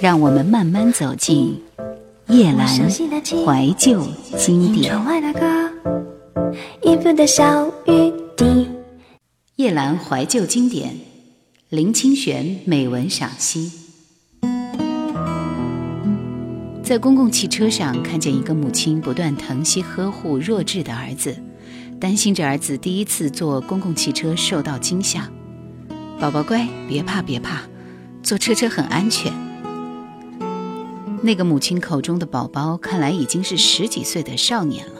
让我们慢慢走进叶阑怀旧经典。叶阑怀旧经典，林清玄美文赏析。在公共汽车上看见一个母亲不断疼惜呵护弱智的儿子，担心着儿子第一次坐公共汽车受到惊吓。宝宝乖，别怕别怕，坐车车很安全。那个母亲口中的宝宝，看来已经是十几岁的少年了。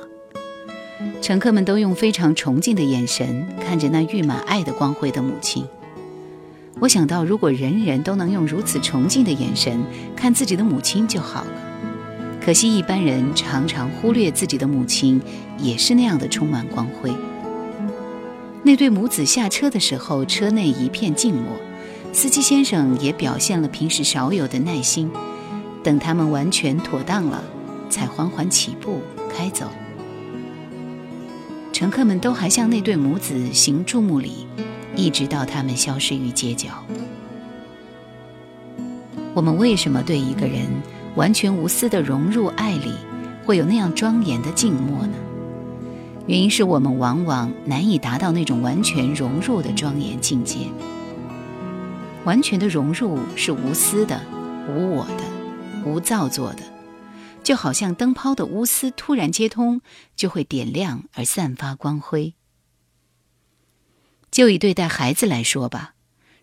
乘客们都用非常崇敬的眼神看着那溢满爱的光辉的母亲。我想到，如果人人都能用如此崇敬的眼神看自己的母亲就好了。可惜一般人常常忽略自己的母亲也是那样的充满光辉。那对母子下车的时候，车内一片静默，司机先生也表现了平时少有的耐心。等他们完全妥当了，才缓缓起步开走。乘客们都还向那对母子行注目礼，一直到他们消失于街角。我们为什么对一个人完全无私的融入爱里，会有那样庄严的静默呢？原因是我们往往难以达到那种完全融入的庄严境界。完全的融入是无私的、无我的。无造作的，就好像灯泡的钨丝突然接通，就会点亮而散发光辉。就以对待孩子来说吧，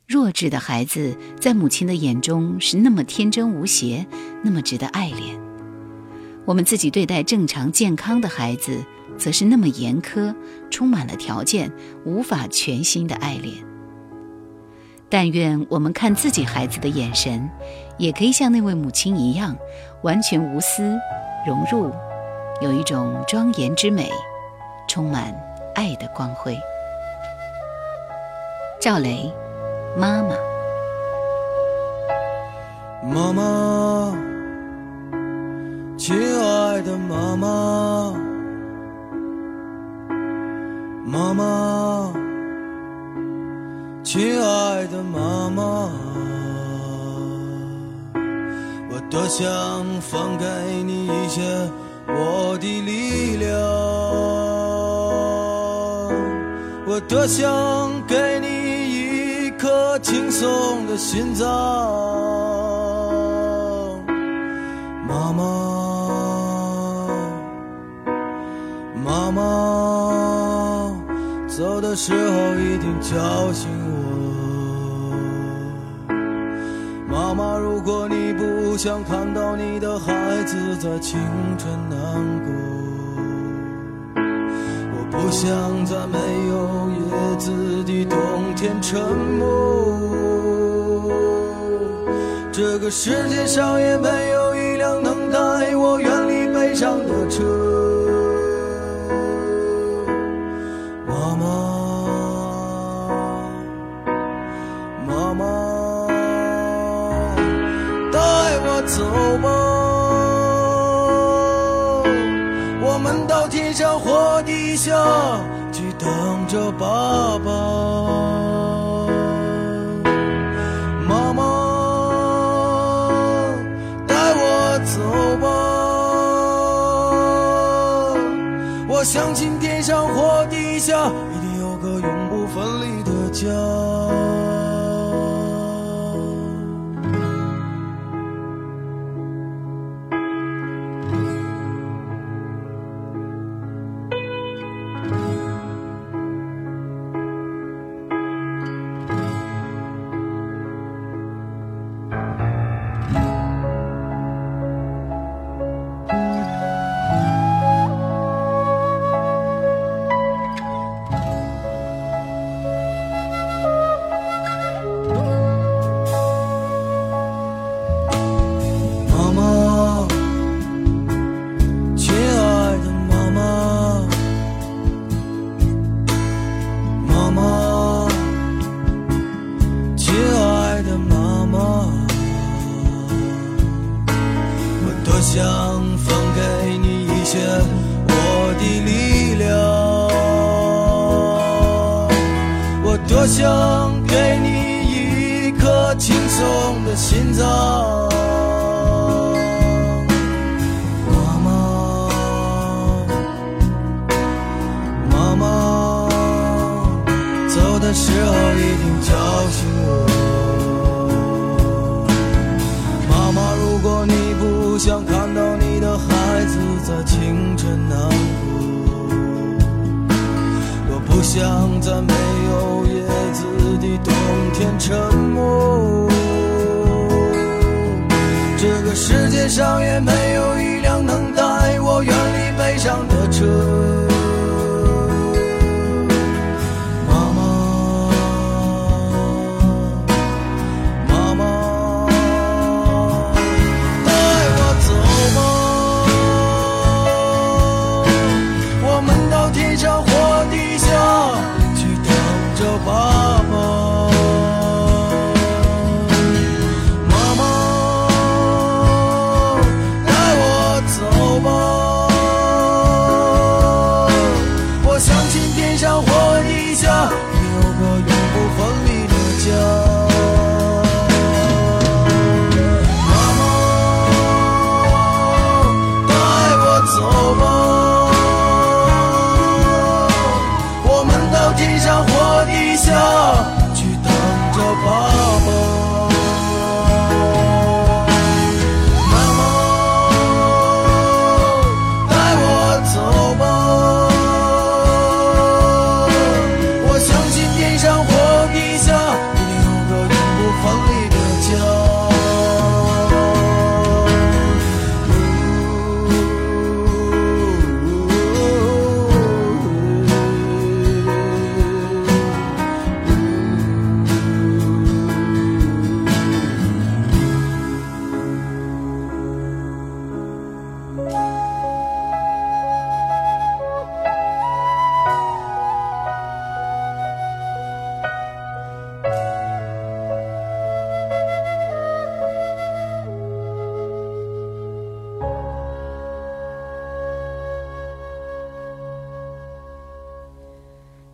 弱智的孩子在母亲的眼中是那么天真无邪，那么值得爱怜；我们自己对待正常健康的孩子，则是那么严苛，充满了条件，无法全心的爱怜。但愿我们看自己孩子的眼神，也可以像那位母亲一样，完全无私、融入，有一种庄严之美，充满爱的光辉。赵雷，妈妈，妈妈，亲爱的妈妈，妈妈。亲爱的妈妈，多想放给你一些我的力量，我多想给你一颗轻松的心脏，妈妈，妈妈，走的时候一定叫醒我。妈妈，如果不想看到你的孩子在清晨难过，我不想在没有叶子的冬天沉默。这个世界上也没有一辆能带我远离悲伤的车。走吧，我们到天上或地下去等着爸爸。妈妈，带我走吧，我相信天上或地下多想分给你一些我的力量，我多想给你一颗轻松的心脏，妈妈，妈妈，走的时候。在没有叶子的冬天沉默。这个世界上也没有一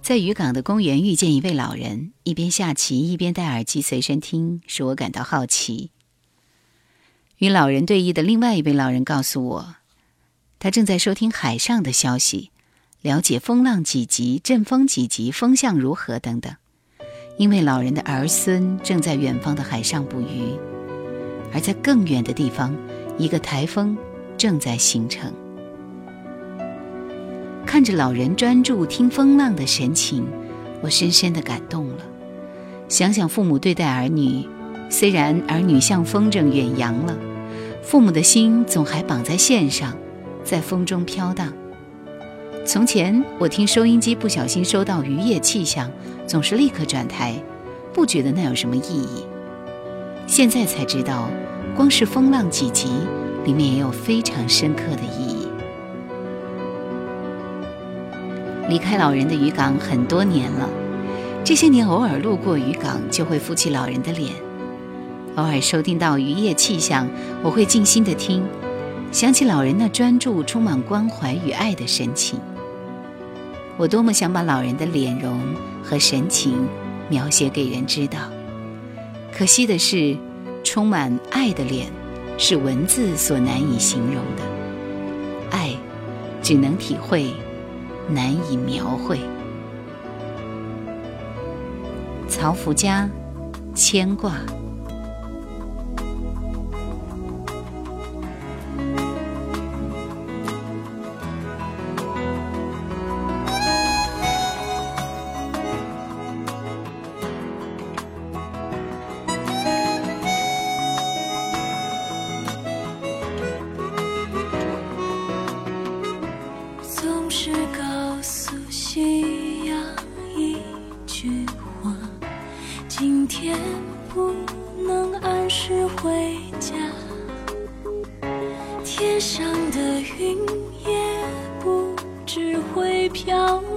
在渔港的公园遇见一位老人，一边下棋一边戴耳机随身听，使我感到好奇。与老人对弈的另外一位老人告诉我，他正在收听海上的消息，了解风浪几级、阵风几级、风向如何等等。因为老人的儿孙正在远方的海上捕鱼，而在更远的地方，一个台风正在形成。看着老人专注听风浪的神情，我深深的感动了。想想父母对待儿女，虽然儿女像风筝远扬了，父母的心总还绑在线上，在风中飘荡。从前我听收音机不小心收到渔业气象，总是立刻转台，不觉得那有什么意义。现在才知道，光是风浪几级，里面也有非常深刻的意义。离开老人的渔港很多年了，这些年偶尔路过渔港，就会浮起老人的脸。偶尔收听到渔业气象，我会静心的听，想起老人那专注、充满关怀与爱的神情。我多么想把老人的脸容和神情描写给人知道，可惜的是，充满爱的脸是文字所难以形容的，爱只能体会。难以描绘。曹福家，牵挂。飘。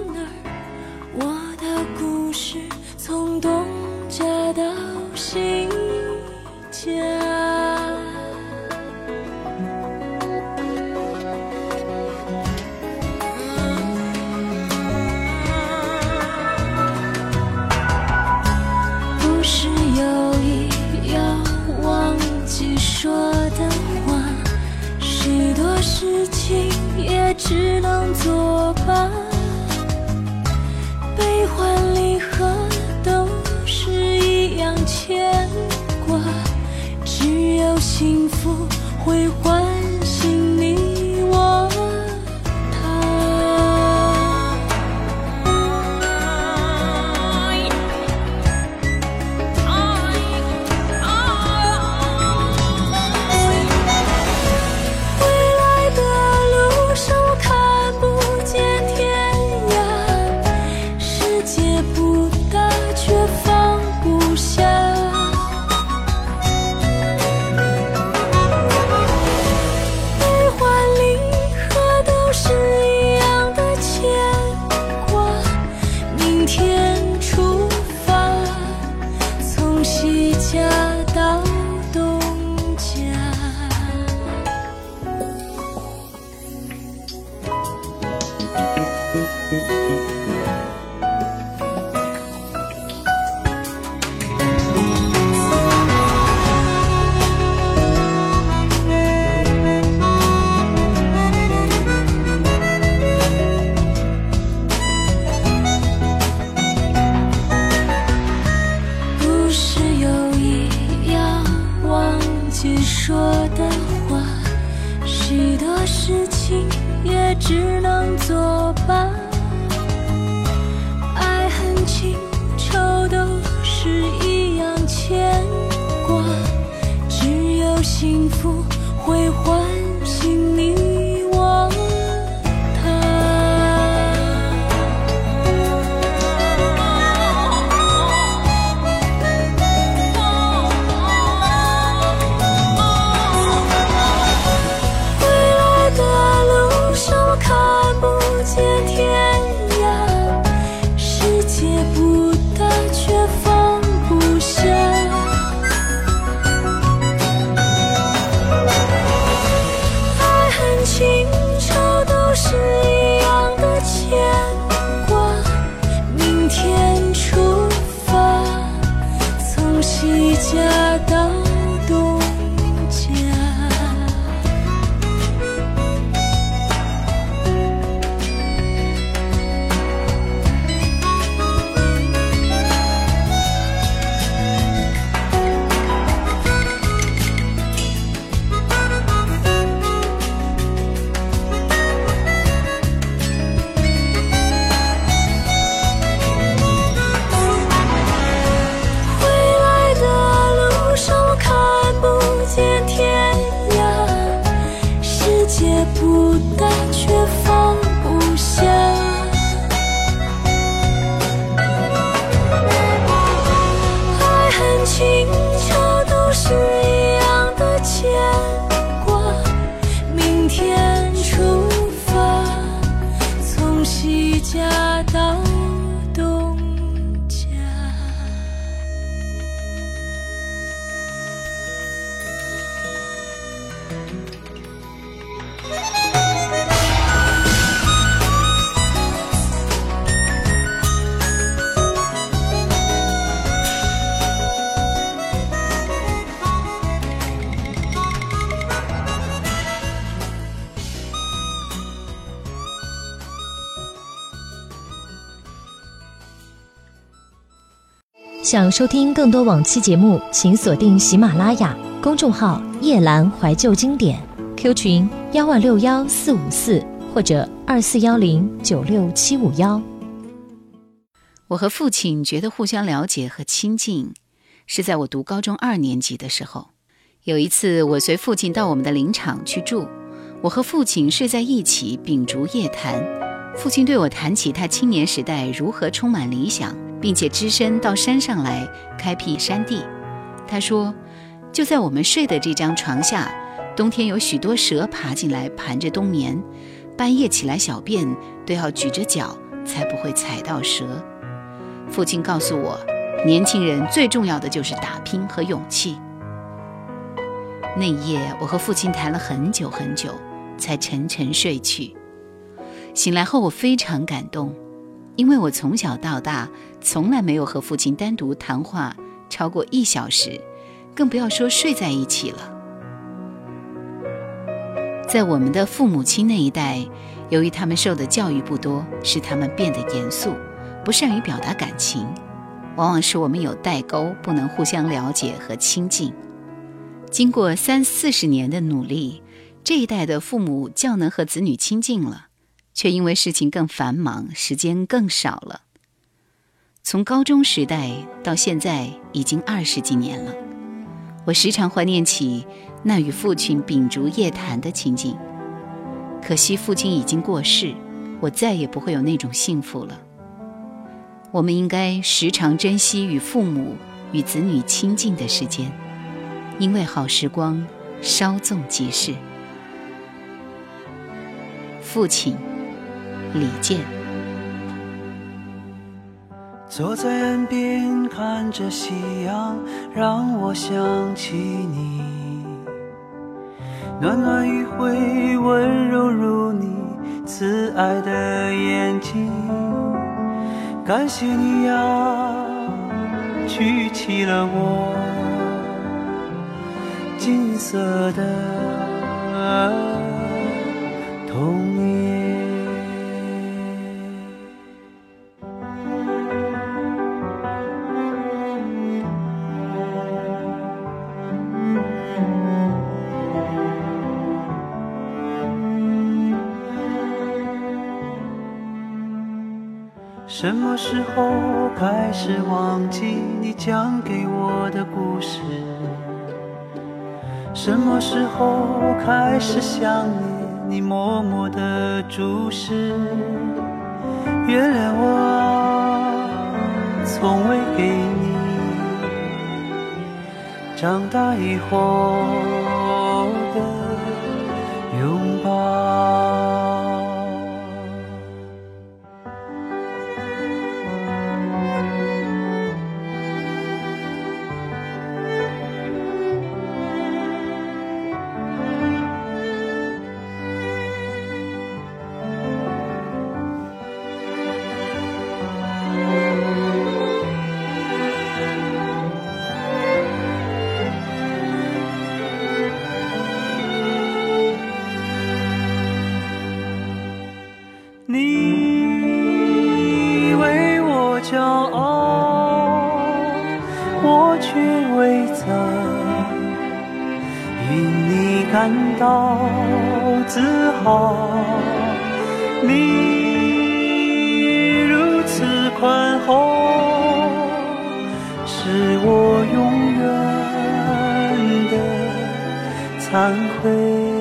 想收听更多往期节目，请锁定喜马拉雅公众号“夜阑怀旧经典 ”，Q 群幺万六幺四五四或者二四幺零九六七五幺。我和父亲觉得互相了解和亲近，是在我读高中二年级的时候。有一次，我随父亲到我们的林场去住，我和父亲睡在一起，秉烛夜谈。父亲对我谈起他青年时代如何充满理想，并且只身到山上来开辟山地。他说，就在我们睡的这张床下，冬天有许多蛇爬进来盘着冬眠，半夜起来小便都要举着脚，才不会踩到蛇。父亲告诉我，年轻人最重要的就是打拼和勇气。那一夜，我和父亲谈了很久很久，才沉沉睡去。醒来后，我非常感动，因为我从小到大从来没有和父亲单独谈话超过一小时，更不要说睡在一起了。在我们的父母亲那一代，由于他们受的教育不多，使他们变得严肃，不善于表达感情，往往使我们有代沟，不能互相了解和亲近。经过三四十年的努力，这一代的父母较能和子女亲近了，却因为事情更繁忙，时间更少了。从高中时代到现在，已经二十几年了，我时常怀念起那与父亲秉烛夜谈的情景。可惜父亲已经过世，我再也不会有那种幸福了。我们应该时常珍惜与父母、与子女亲近的时间。因为好时光稍纵即逝。父亲，李健。坐在岸边看着夕阳，让我想起你。暖暖余晖，温柔如你慈爱的眼睛。感谢你呀，举起了我。金色的什么时候开始忘记你讲给我的故事？什么时候开始想你？你默默的注视。原谅我啊，从未给你长大以后你为我骄傲，我却未曾因你感到自豪。你如此宽厚，是我永远的惭愧。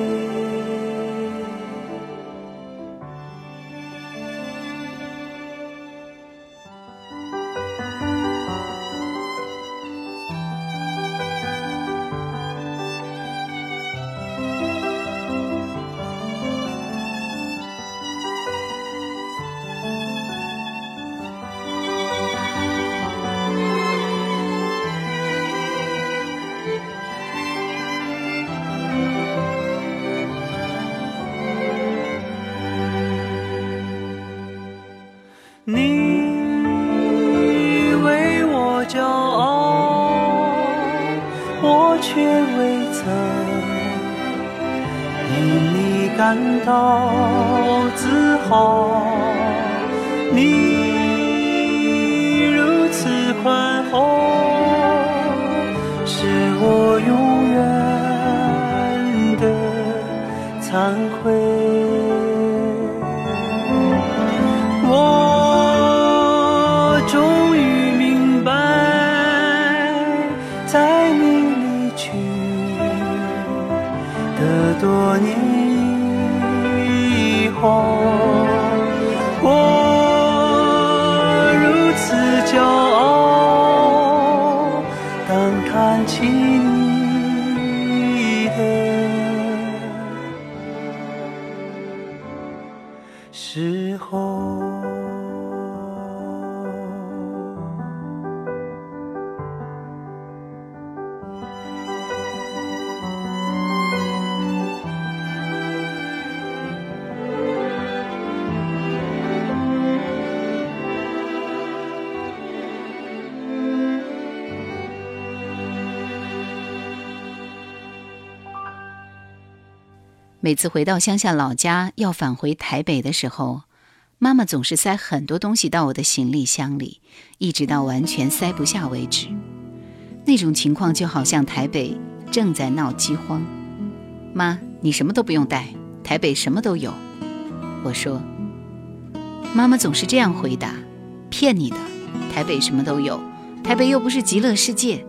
这多年以后，我如此骄傲。每次回到乡下老家要返回台北的时候，妈妈总是塞很多东西到我的行李箱里，一直到完全塞不下为止。那种情况就好像台北正在闹饥荒。妈，你什么都不用带，台北什么都有。我说，妈妈总是这样回答，骗你的，台北什么都有，台北又不是极乐世界。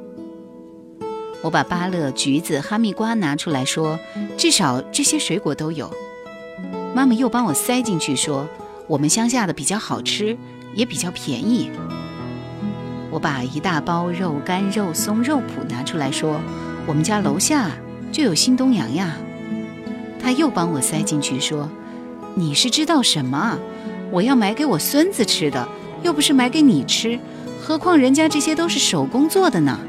我把芭乐、橘子、哈密瓜拿出来说，至少这些水果都有。妈妈又帮我塞进去说，我们乡下的比较好吃，也比较便宜。我把一大包肉干、肉松、肉脯拿出来说，我们家楼下就有新东阳呀。她又帮我塞进去说，你是知道什么？我要买给我孙子吃的，又不是买给你吃，何况人家这些都是手工做的呢。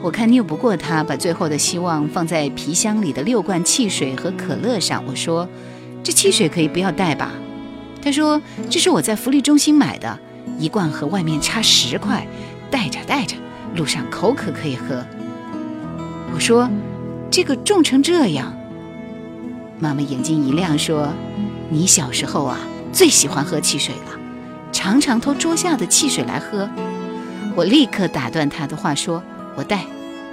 我看拗不过他，把最后的希望放在皮箱里的六罐汽水和可乐上。我说：“这汽水可以不要带吧？”他说：“这是我在福利中心买的，一罐和外面差十块，带着带着，路上口渴可以喝。”我说：“这个重成这样。”妈妈眼睛一亮说：“你小时候啊，最喜欢喝汽水了，常常偷桌下的汽水来喝。”我立刻打断他的话说。我带，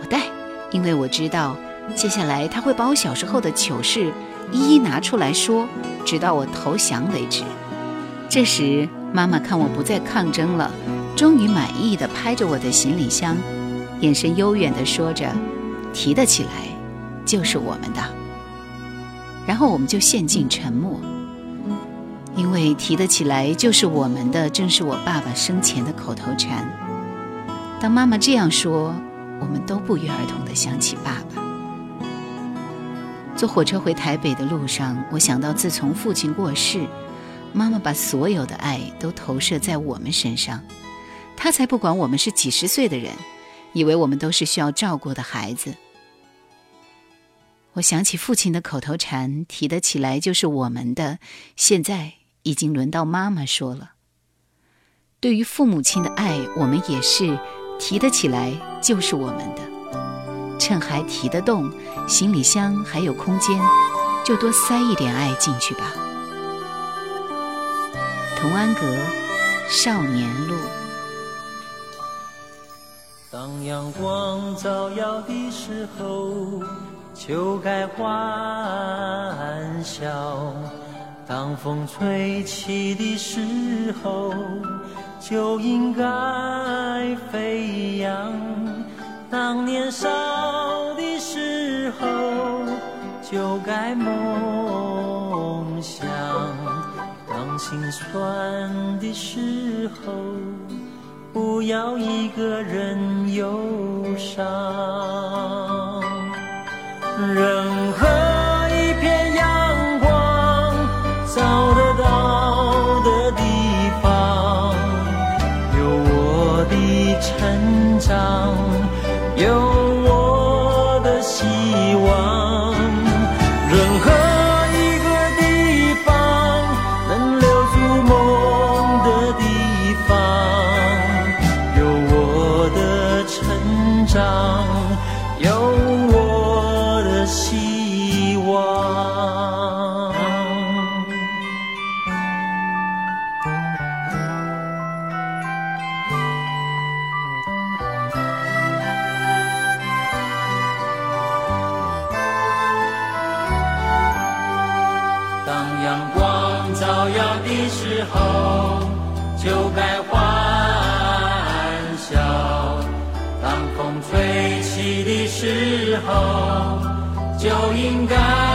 我带，因为我知道，接下来他会把我小时候的糗事一一拿出来说，直到我投降为止。这时，妈妈看我不再抗争了，终于满意的拍着我的行李箱，眼神悠远的说着：“提得起来，就是我们的。”然后我们就陷进沉默，因为提得起来就是我们的，正是我爸爸生前的口头禅。当妈妈这样说，我们都不约而同的想起爸爸。坐火车回台北的路上，我想到自从父亲过世。妈妈把所有的爱都投射在我们身上，她才不管我们是几十岁的人，以为我们都是需要照顾的孩子。我想起父亲的口头禅，提得起来就是我们的。现在已经轮到妈妈说了。对于父母亲的爱，我们也是提得起来就是我们的。趁还提得动，行李箱还有空间，就多塞一点爱进去吧。童安阁少年路。当阳光照耀的时候，就该欢笑；当风吹起的时候，就应该飞扬。当年少的时候，就该梦想。当心酸的时候，不要一个人忧伤。人摇摇的时候，就该欢笑；当风吹起的时候，就应该。